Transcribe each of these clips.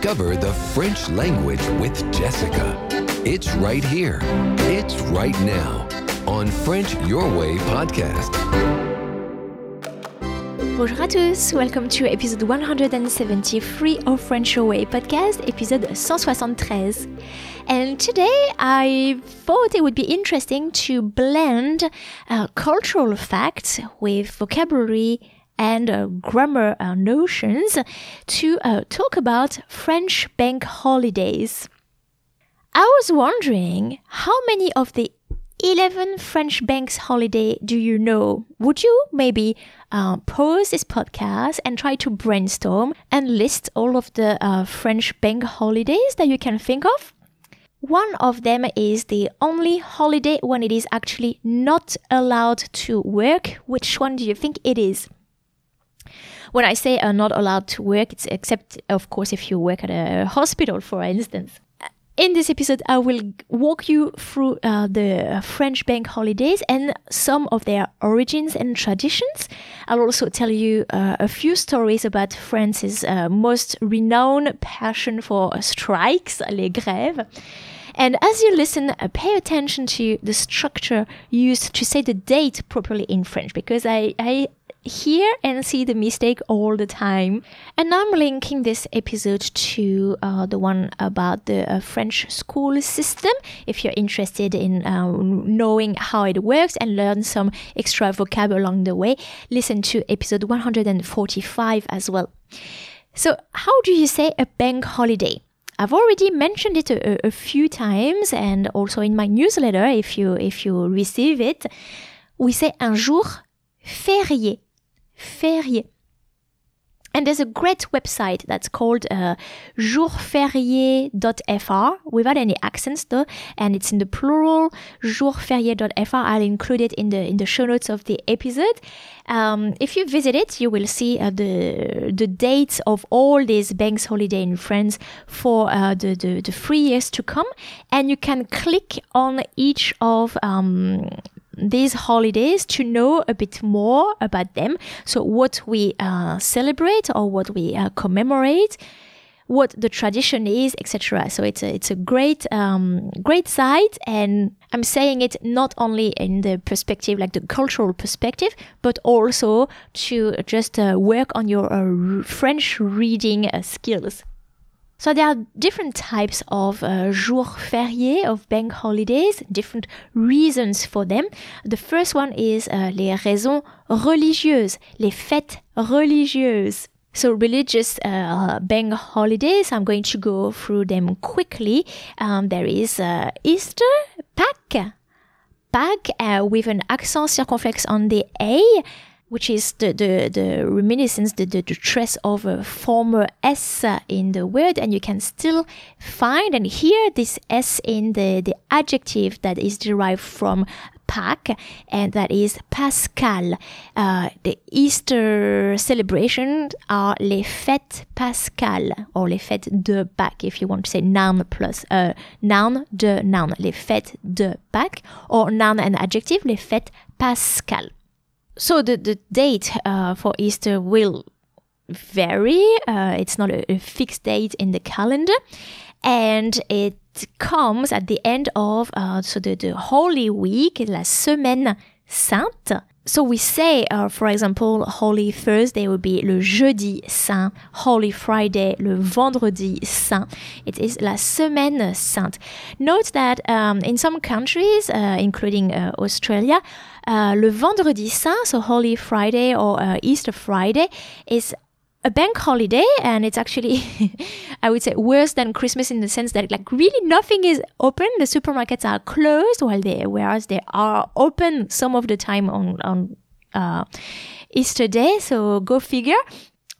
Discover the French language with Jessica. It's right here. It's right now on French Your Way podcast. Bonjour à tous, welcome to episode 173 of French Your Way podcast, episode 173. And today I thought it would be interesting to blend uh, cultural facts with vocabulary and uh, grammar uh, notions to uh, talk about French bank holidays. I was wondering how many of the 11 French banks holiday do you know? Would you maybe uh, pause this podcast and try to brainstorm and list all of the uh, French bank holidays that you can think of? One of them is the only holiday when it is actually not allowed to work. Which one do you think it is? When I say are not allowed to work, it's except, of course, if you work at a hospital, for instance. In this episode, I will walk you through uh, the French bank holidays and some of their origins and traditions. I'll also tell you uh, a few stories about France's uh, most renowned passion for strikes, les grèves. And as you listen, uh, pay attention to the structure used to say the date properly in French because I, I hear and see the mistake all the time. And I'm linking this episode to uh, the one about the uh, French school system. If you're interested in uh, knowing how it works and learn some extra vocab along the way, listen to episode 145 as well. So, how do you say a bank holiday? I've already mentioned it a, a few times and also in my newsletter if you if you receive it. We say un jour férié férié. And there's a great website that's called uh, jourférié.fr without any accents though, and it's in the plural jourférié.fr. I'll include it in the in the show notes of the episode. Um, if you visit it, you will see uh, the the dates of all these banks holiday in France for uh, the, the the three years to come, and you can click on each of um, these holidays to know a bit more about them. So, what we uh, celebrate or what we uh, commemorate, what the tradition is, etc. So, it's a, it's a great, um, great site. And I'm saying it not only in the perspective, like the cultural perspective, but also to just uh, work on your uh, French reading uh, skills. So there are different types of uh, jours fériés, of bank holidays, different reasons for them. The first one is uh, les raisons religieuses, les fêtes religieuses. So religious uh, bank holidays, I'm going to go through them quickly. Um, there is uh, Easter, Pâques, Pâques uh, with an accent circumflex on the A which is the, the, the reminiscence, the, the, the trace of a former S in the word, and you can still find and hear this S in the, the adjective that is derived from Pâques, and that is Pascal. Uh, the Easter celebrations are les fêtes pascales, or les fêtes de Pâques, if you want to say noun plus uh, noun de noun, les fêtes de Pâques, or noun and adjective, les fêtes pascales so the, the date uh, for Easter will vary. Uh, it's not a, a, fixed date in the calendar, and it comes at the end of uh, so the, the Holy Week, la Semaine Sainte. So we say, uh, for example, Holy Thursday would be le Jeudi Saint, Holy Friday, le Vendredi Saint. It is la Semaine Sainte. Note that um, in some countries, uh, including uh, Australia, uh, le Vendredi Saint, so Holy Friday or uh, Easter Friday, is a bank holiday and it's actually i would say worse than christmas in the sense that like really nothing is open. The supermarkets are closed while they whereas they are open some of the time on on uh, easter day. So go figure.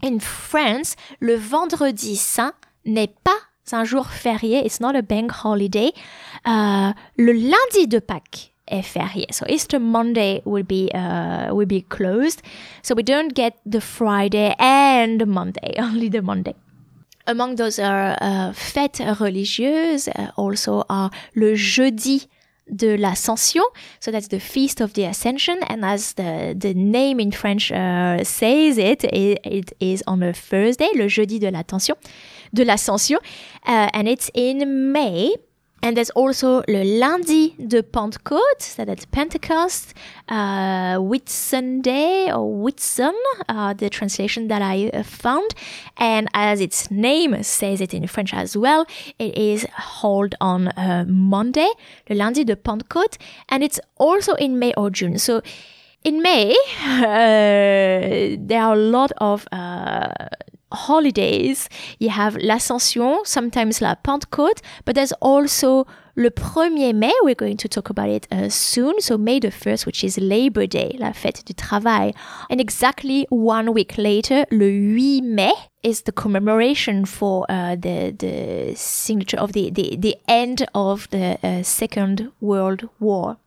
In france le vendredi saint n'est pas un jour férié. It's not a bank holiday. Uh, le lundi de pâques férié. So Easter Monday will be uh, will be closed. So we don't get the Friday and the Monday, only the Monday. Among those are uh, fêtes religieuses uh, also are le jeudi de l'Ascension. So that's the Feast of the Ascension. And as the, the name in French uh, says it, it, it is on a Thursday, le jeudi de l'Ascension, de l'Ascension. Uh, and it's in May. And there's also le lundi de Pentecôte, so that's Pentecost, uh, Whitsunday or Whitsun, uh, the translation that I uh, found. And as its name says it in French as well, it is held on uh, Monday, le lundi de Pentecôte, and it's also in May or June. So in May, uh, there are a lot of uh, holidays. You have l'Ascension, sometimes la Pentecôte, but there's also le 1er mai. We're going to talk about it uh, soon. So May the 1st, which is Labor Day, la fête du travail. And exactly one week later, le 8 mai, is the commemoration for uh, the the signature of the, the, the end of the uh, Second World War.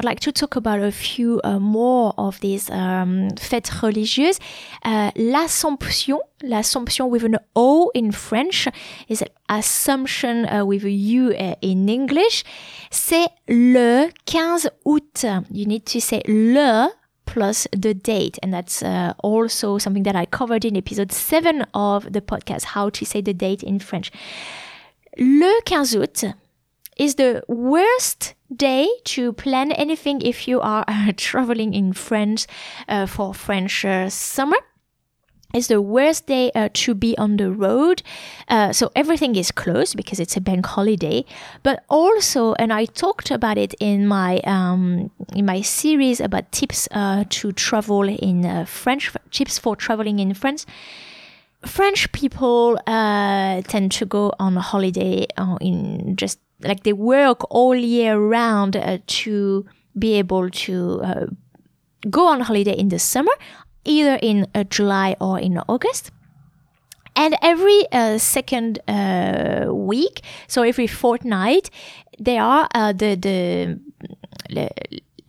I'd like to talk about a few uh, more of these um, fêtes religieuses. Uh, L'Assomption, l'Assomption with an O in French, is Assumption uh, with a U uh, in English. C'est le 15 août. You need to say le plus the date. And that's uh, also something that I covered in episode 7 of the podcast, how to say the date in French. Le 15 août is the worst day to plan anything if you are uh, traveling in France uh, for French uh, summer. It's the worst day uh, to be on the road. Uh, so everything is closed because it's a bank holiday. But also, and I talked about it in my um, in my series about tips uh, to travel in French, tips for traveling in France. French people tend to go on holiday in just like they work all year round uh, to be able to uh, go on holiday in the summer, either in uh, July or in August. And every uh, second uh, week, so every fortnight, there are uh, the the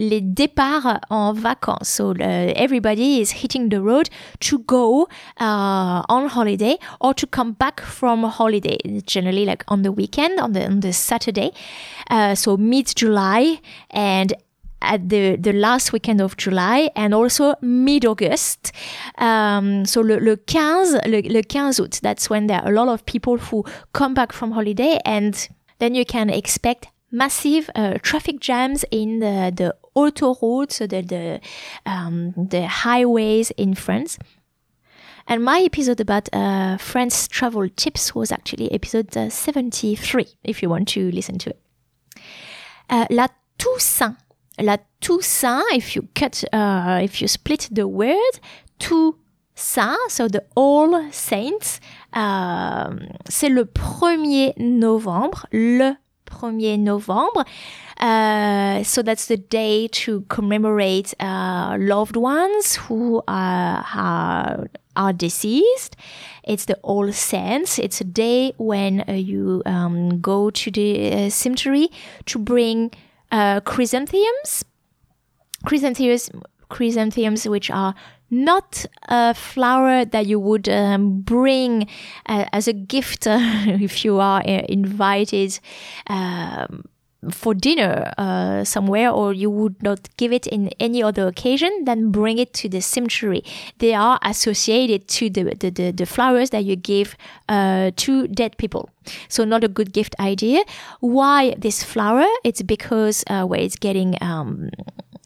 les départs en vacances. So uh, everybody is hitting the road to go uh, on holiday or to come back from holiday. Generally, like on the weekend, on the on the Saturday. Uh, so mid July and at the, the last weekend of July and also mid-August. Um, so le, le 15, le, le 15 août, that's when there are a lot of people who come back from holiday and then you can expect massive uh, traffic jams in the, the autoroutes, the, the, um, the highways in France. And my episode about uh, France travel tips was actually episode uh, 73, if you want to listen to it. Uh, la Toussaint. La Toussaint, if you cut, uh, if you split the word, Toussaint, so the All Saints, um, c'est le 1er novembre, le 1er novembre. Uh, so that's the day to commemorate uh, loved ones who are, are, are deceased. It's the All Saints. It's a day when uh, you um, go to the uh, cemetery to bring uh, chrysanthemums. Chrysanthemums, chrysanthemums, which are not a flower that you would um, bring uh, as a gift if you are uh, invited um, for dinner uh, somewhere, or you would not give it in any other occasion, then bring it to the cemetery. They are associated to the, the, the, the flowers that you give uh, to dead people. So not a good gift idea. Why this flower? It's because uh, where it's getting um,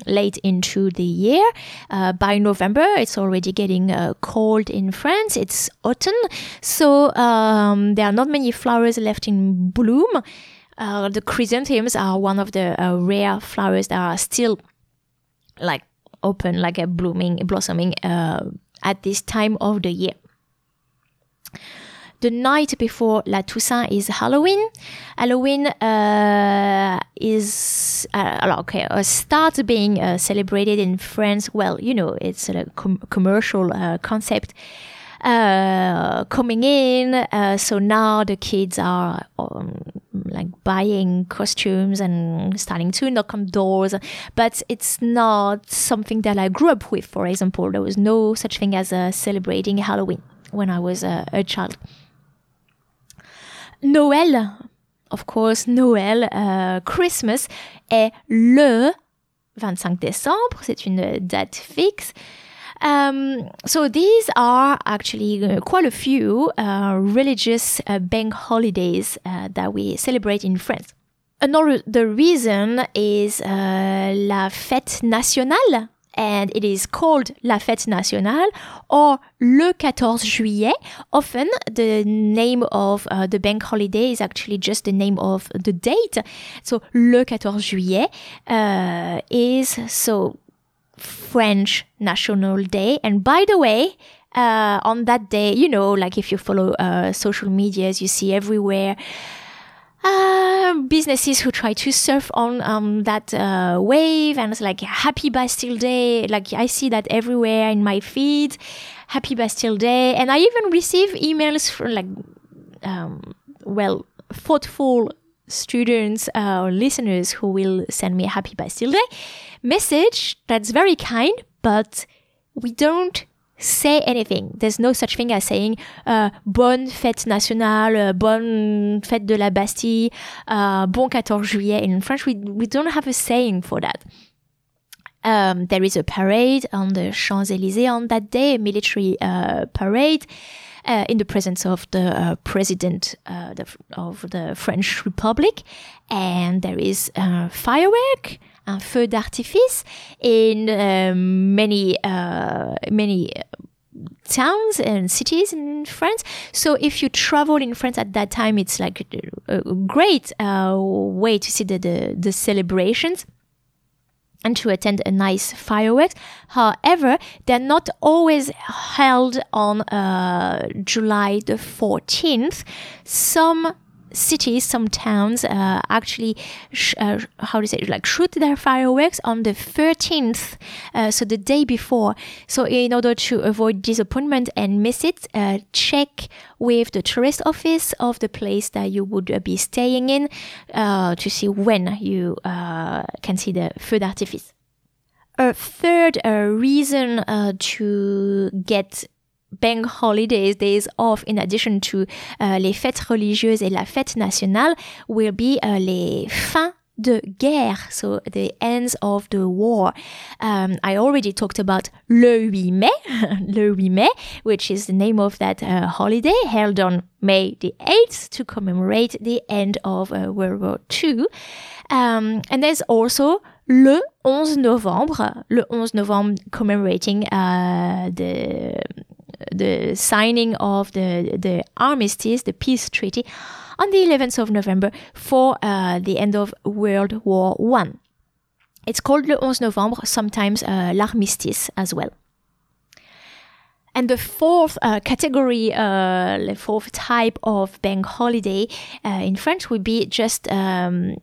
late into the year. Uh, by November, it's already getting uh, cold in France. It's autumn, so um, there are not many flowers left in bloom. Uh, the chrysanthemums are one of the uh, rare flowers that are still like open, like a blooming, blossoming uh, at this time of the year. The night before La Toussaint is Halloween. Halloween uh, is uh, okay. Uh, starts being uh, celebrated in France. Well, you know, it's a com- commercial uh, concept. Uh, coming in. Uh, so now the kids are um, like buying costumes and starting to knock on doors. But it's not something that I grew up with. For example, there was no such thing as uh, celebrating Halloween when I was a child. Noël. of course, Noël, uh, Christmas est le 25 décembre. C'est une date fixe. Um, so these are actually uh, quite a few uh, religious uh, bank holidays uh, that we celebrate in France. Another the reason is uh, la fête nationale and it is called La Fête Nationale or Le 14 Juillet. Often the name of uh, the bank holiday is actually just the name of the date. So Le 14 Juillet uh, is so French National Day. And by the way, uh, on that day, you know, like if you follow uh, social medias, you see everywhere uh, businesses who try to surf on um, that uh, wave and it's like happy Bastille Day. Like I see that everywhere in my feed, happy Bastille Day. And I even receive emails from like, um, well, thoughtful students uh, or listeners who will send me a happy Bastille Day message. That's very kind, but we don't say anything. There's no such thing as saying uh, bonne fête nationale, uh, bonne fête de la Bastille, uh, bon 14 juillet. In French, we, we don't have a saying for that. Um, there is a parade on the Champs Elysees on that day, a military uh, parade. Uh, in the presence of the uh, president uh, the, of the French Republic, and there is a firework, un feu d'artifice in um, many many towns and cities in France. So if you travel in France at that time, it's like a, a great uh, way to see the, the, the celebrations and to attend a nice fireworks. However, they're not always held on uh, July the 14th. Some cities, some towns uh, actually, sh- uh, how you say, like shoot their fireworks on the 13th, uh, so the day before. So in order to avoid disappointment and miss it, uh, check with the tourist office of the place that you would uh, be staying in uh, to see when you can see the feu d'artifice. A third reason to get bank holidays, days off, in addition to uh, les fêtes religieuses et la fête nationale, will be uh, les fins de guerre, so the ends of the war. Um, I already talked about le 8 mai, le 8 mai, which is the name of that uh, holiday held on May the 8th to commemorate the end of uh, World War II. Um, and there's also le 11 novembre, le 11 novembre commemorating uh, the the signing of the, the armistice, the peace treaty, on the 11th of November for uh, the end of World War One. It's called le 11 Novembre, sometimes uh, l'armistice as well. And the fourth uh, category, uh, the fourth type of bank holiday uh, in French would be just um,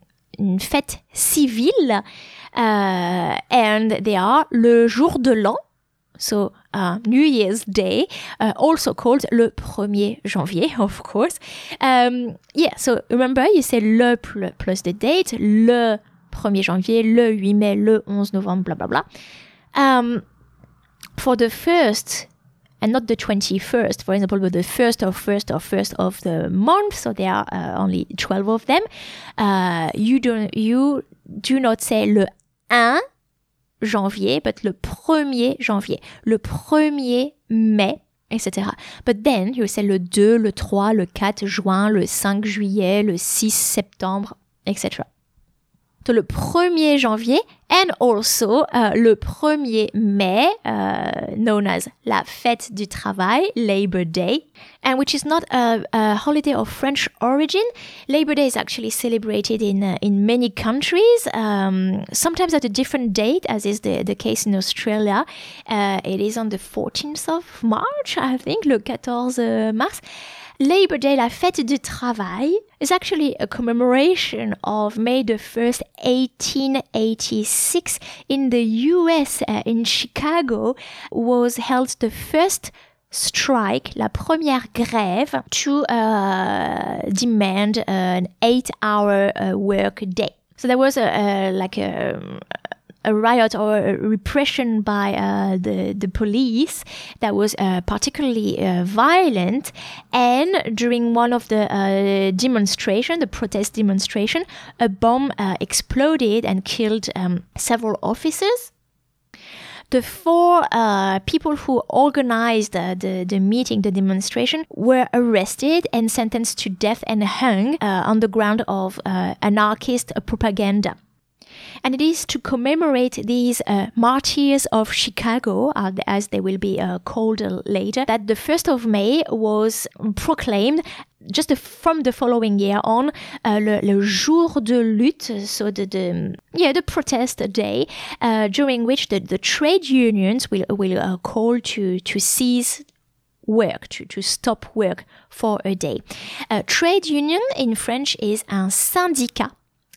fête civile, uh, and they are le jour de l'an, so uh, New Year's Day, uh, also called le 1er janvier, of course. Um, yeah, so remember, you say le plus the date, le 1er janvier, le 8 mai, le 11 novembre, blah, blah, blah. Um, for the first and not the 21st, for example, but the first of first of first of the month. So there are uh, only 12 of them. Uh, you don't, you do not say le 1 janvier, but le 1er janvier, le 1er mai, etc. But then you say le 2, le 3, le 4 juin, le 5 juillet, le 6 septembre, etc. Le 1er janvier and also uh, le 1er mai, uh, known as la fête du travail, Labor Day, and which is not a, a holiday of French origin. Labor Day is actually celebrated in uh, in many countries, um, sometimes at a different date, as is the, the case in Australia. Uh, it is on the 14th of March, I think, le 14 mars. Labor Day, la fête du travail, is actually a commemoration of May the 1st, 1886 in the US, uh, in Chicago, was held the first strike, la première grève, to uh, demand an eight-hour uh, work day. So there was a, a like a a riot or a repression by uh, the the police that was uh, particularly uh, violent, and during one of the uh, demonstration, the protest demonstration, a bomb uh, exploded and killed um, several officers the four uh, people who organized the, the meeting, the demonstration, were arrested and sentenced to death and hung on the ground of anarchist propaganda. And it is to commemorate these uh, martyrs of Chicago, uh, as they will be called later, that the 1st of May was proclaimed just from the following year on, uh, le, le, jour de lutte, so the, the yeah the protest day, uh, during which the, the trade unions will will uh, call to to cease work to, to stop work for a day. A trade union in French is un syndicat,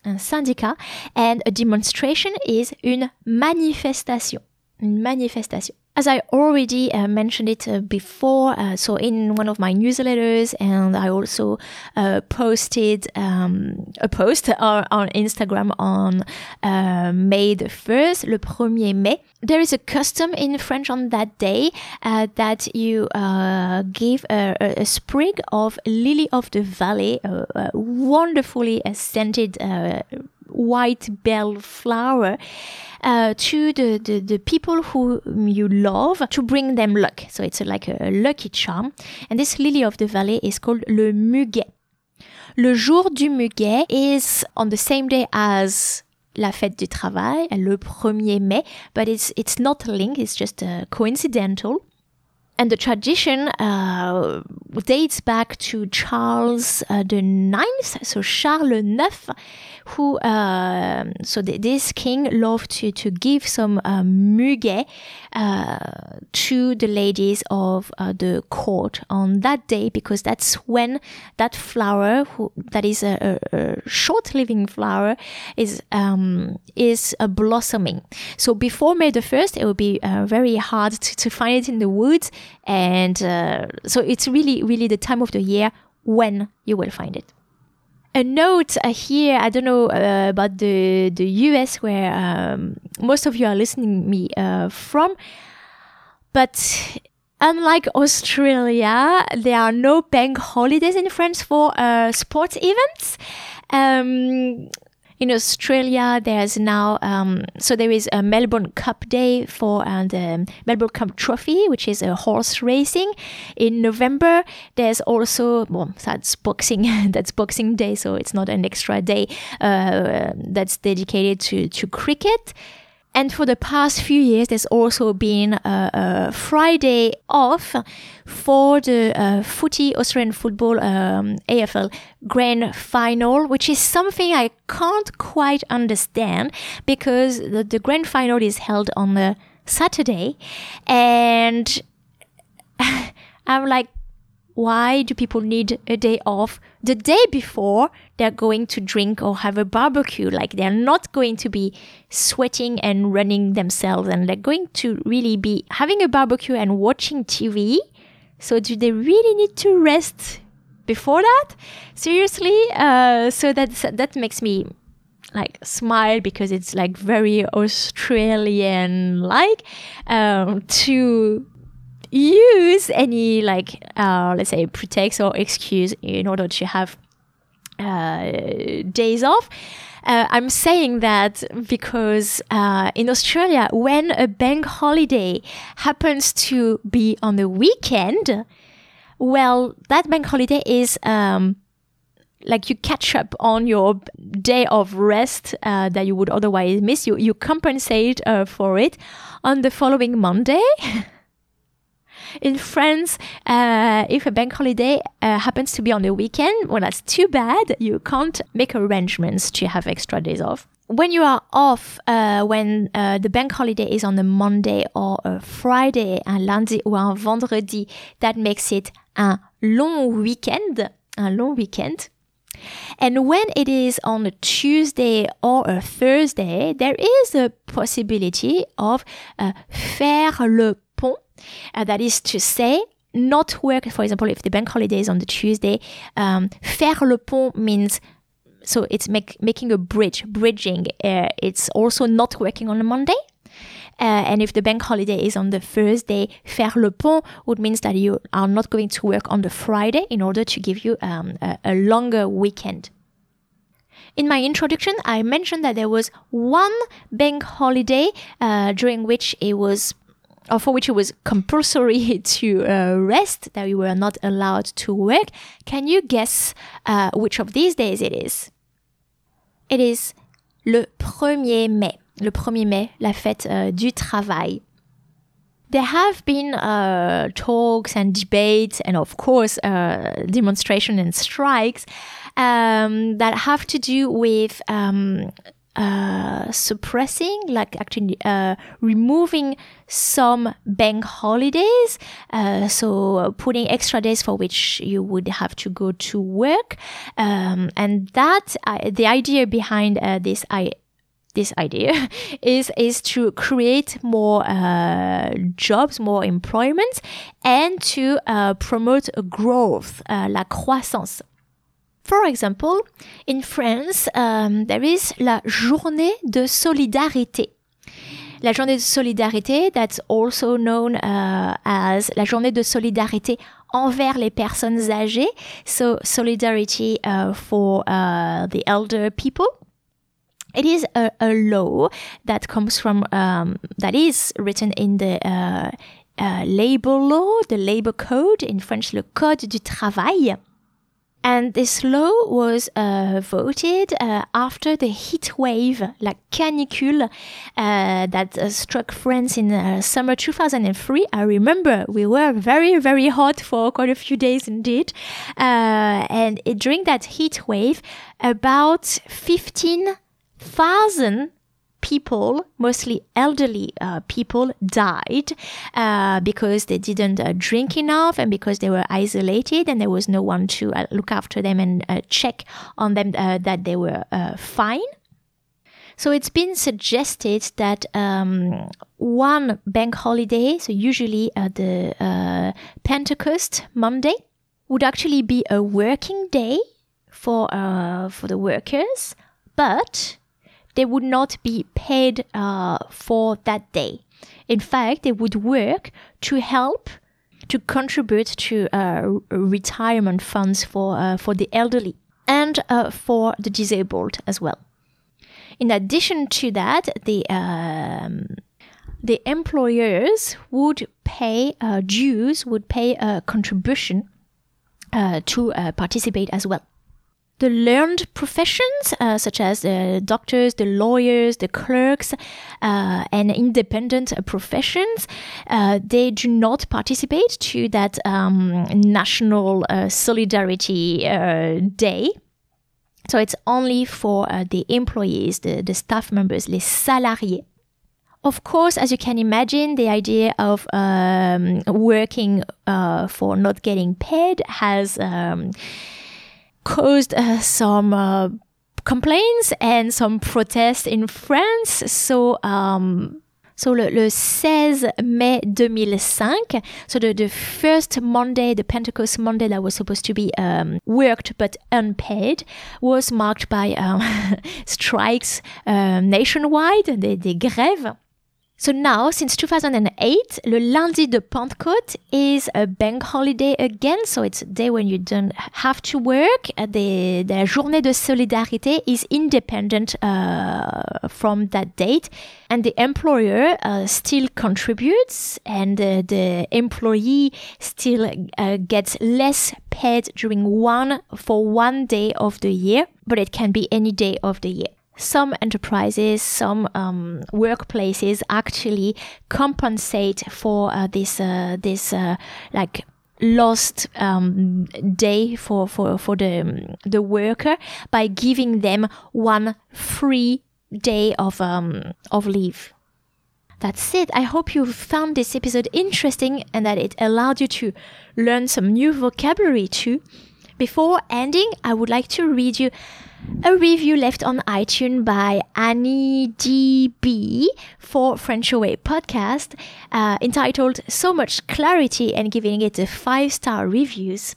un syndicat, and a demonstration is une manifestation, une manifestation as I already uh, mentioned it uh, before, uh, so in one of my newsletters, and I also uh, posted um, a post on, on Instagram on uh, May the 1st, le 1er mai. There is a custom in French on that day uh, that you give a, a, sprig of lily of the valley, a, wonderfully scented white bell flower to the, the, the, people who you to bring them luck. So it's like a, a lucky charm. And this lily of the valley is called le muguet. Le jour du muguet is on the same day as la fête du travail, le 1er mai, but it's, it's not linked, it's just uh, coincidental. And the tradition uh, dates back to Charles uh, the Ninth, so Charles IX, who uh, so th- this king loved to to give some uh, muguet uh, to the ladies of uh, the court on that day because that's when that flower, who, that is a, a, a short-living flower, is um, is blossoming. So before May the first, it would be very hard to, to find it in the woods and uh, so it's really really the time of the year when you will find it. A note uh, here i don't know uh, about the the us where um, most of you are listening me uh, from but unlike australia there are no bank holidays in france for uh, sports events. Um, in Australia, there's now um, so there is a Melbourne Cup Day for and the Melbourne Cup Trophy, which is a horse racing. In November, there's also well, that's boxing. that's Boxing Day, so it's not an extra day uh, that's dedicated to to cricket. And for the past few years, there's also been a, a Friday off for the uh, footy Australian football um, AFL grand final, which is something I can't quite understand because the, the grand final is held on a Saturday. And I'm like, why do people need a day off the day before they're going to drink or have a barbecue? Like they're not going to be sweating and running themselves and they're going to really be having a barbecue and watching TV. So do they really need to rest before that? Seriously? Uh, so that's, that makes me like smile because it's like very Australian like um, to use any like uh, let's say pretext or excuse in order to have uh, days off. Uh, I'm saying that because uh, in Australia, when a bank holiday happens to be on the weekend, well, that bank holiday is um, like you catch up on your day of rest uh, that you would otherwise miss. You you compensate uh, for it on the following Monday. In France, uh, if a bank holiday uh, happens to be on the weekend, well, that's too bad. You can't make arrangements to have extra days off. When you are off, uh, when uh, the bank holiday is on a Monday or a Friday, un lundi ou un vendredi, that makes it un long weekend, un long weekend. And when it is on a Tuesday or a Thursday, there is a possibility of uh, faire le uh, that is to say, not work, for example, if the bank holiday is on the Tuesday, um, faire le pont means so it's make, making a bridge, bridging. Uh, it's also not working on a Monday. Uh, and if the bank holiday is on the Thursday, faire le pont would means that you are not going to work on the Friday in order to give you um, a, a longer weekend. In my introduction, I mentioned that there was one bank holiday uh, during which it was or for which it was compulsory to uh, rest, that we were not allowed to work. Can you guess uh, which of these days it is? It is le 1er mai. Le 1er mai, la fête uh, du travail. There have been uh, talks and debates, and of course, uh, demonstration and strikes um, that have to do with um, uh, suppressing, like actually uh, removing some bank holidays. Uh, so putting extra days for which you would have to go to work. Um, and that, uh, the idea behind uh, this, I, this idea is is to create more uh, jobs, more employment, and to uh, promote growth, uh, la croissance. For example, in France, um, there is la journée de solidarité. La journée de solidarité, that's also known uh, as la journée de solidarité envers les personnes âgées. So, solidarity uh, for uh, the elder people. It is a, law that comes from, um, that is written in the labor law, the labor code, in French, le code du travail. And this law was uh, voted uh, after the heat wave, like canicule, uh, that uh, struck France in uh, summer 2003. I remember we were very, very hot for quite a few days indeed. Uh, and it, during that heat wave, about 15,000 people, mostly elderly uh, people, died uh, because they didn't uh, drink enough and because they were isolated and there was no one to uh, look after them and uh, check on them uh, that they were fine. So it's been suggested that um, one bank holiday, so usually the Pentecost Monday, would actually be a working day for for the workers, but they would not be paid uh, for that day. In fact, they would work to help to contribute to uh, retirement funds for uh, for the elderly and uh, for the disabled as well. In addition to that, the um, the employers would pay uh, dues, would pay a contribution uh, to participate as well the learned professions, uh, such as the doctors, the lawyers, the clerks, uh, and independent professions, uh, they do not participate to that um, national uh, solidarity uh, day. So it's only for uh, the employees, the, the staff members, les salariés. Of course, as you can imagine, the idea of um, working for not getting paid has um, caused uh, some uh, complaints and some protests in France. So, um, so le, le 16 mai 2005, so the, the first Monday, the Pentecost Monday that was supposed to be um, worked but unpaid, was marked by um, strikes uh, nationwide, des, des grèves. So now, since 2008, le lundi de Pentecôte is a bank holiday again. So it's a day when you don't have to work. Uh, the, the journée de solidarité is independent uh, from that date. And the employer uh, still contributes and uh, the employee still uh, gets less paid during one, for one day of the year, but it can be any day of the year some enterprises, some um, workplaces actually compensate for uh, this uh, this uh, like lost um, day for for for the the worker by giving them one free day of um, of leave. That's it. I hope you found this episode interesting and that it allowed you to learn some new vocabulary too. Before ending, I would like to read you a review left on iTunes by Annie DB for French Your Way podcast uh, entitled So Much Clarity and giving it a five star reviews.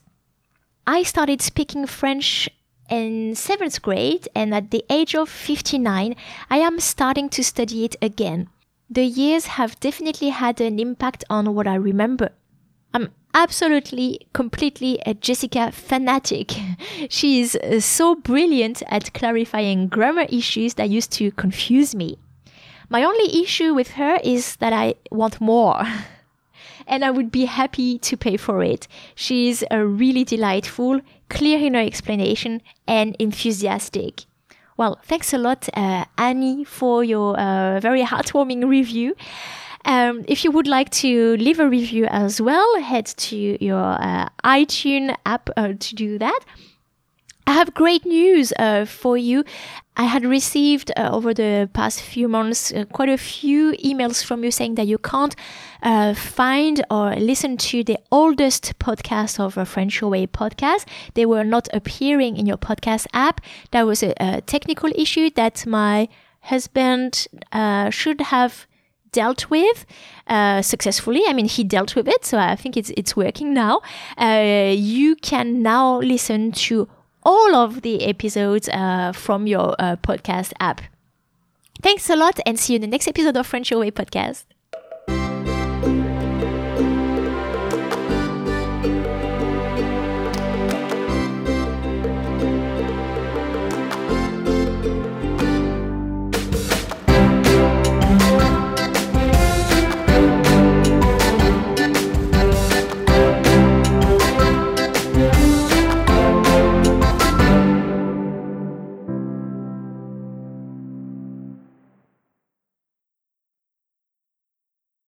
I started speaking French in seventh grade, and at the age of 59, I am starting to study it again. The years have definitely had an impact on what I remember. I'm absolutely, completely a Jessica fanatic. she is uh, so brilliant at clarifying grammar issues that used to confuse me. My only issue with her is that I want more. and I would be happy to pay for it. She's a really delightful, clear in her explanation, and enthusiastic. Well, thanks a lot, uh, Annie, for your uh, very heartwarming review. Um, if you would like to leave a review as well, head to your uh, iTunes app uh, to do that. I have great news uh, for you. I had received uh, over the past few months uh, quite a few emails from you saying that you can't uh, find or listen to the oldest podcast of a French Your Way podcast. They were not appearing in your podcast app. That was a, a technical issue that my husband uh, should have dealt with uh, successfully. I mean, he dealt with it, so I think it's it's working now. Uh, you can now listen to all of the episodes uh, from your uh, podcast app. Thanks a lot and see you in the next episode of French Your Way podcast.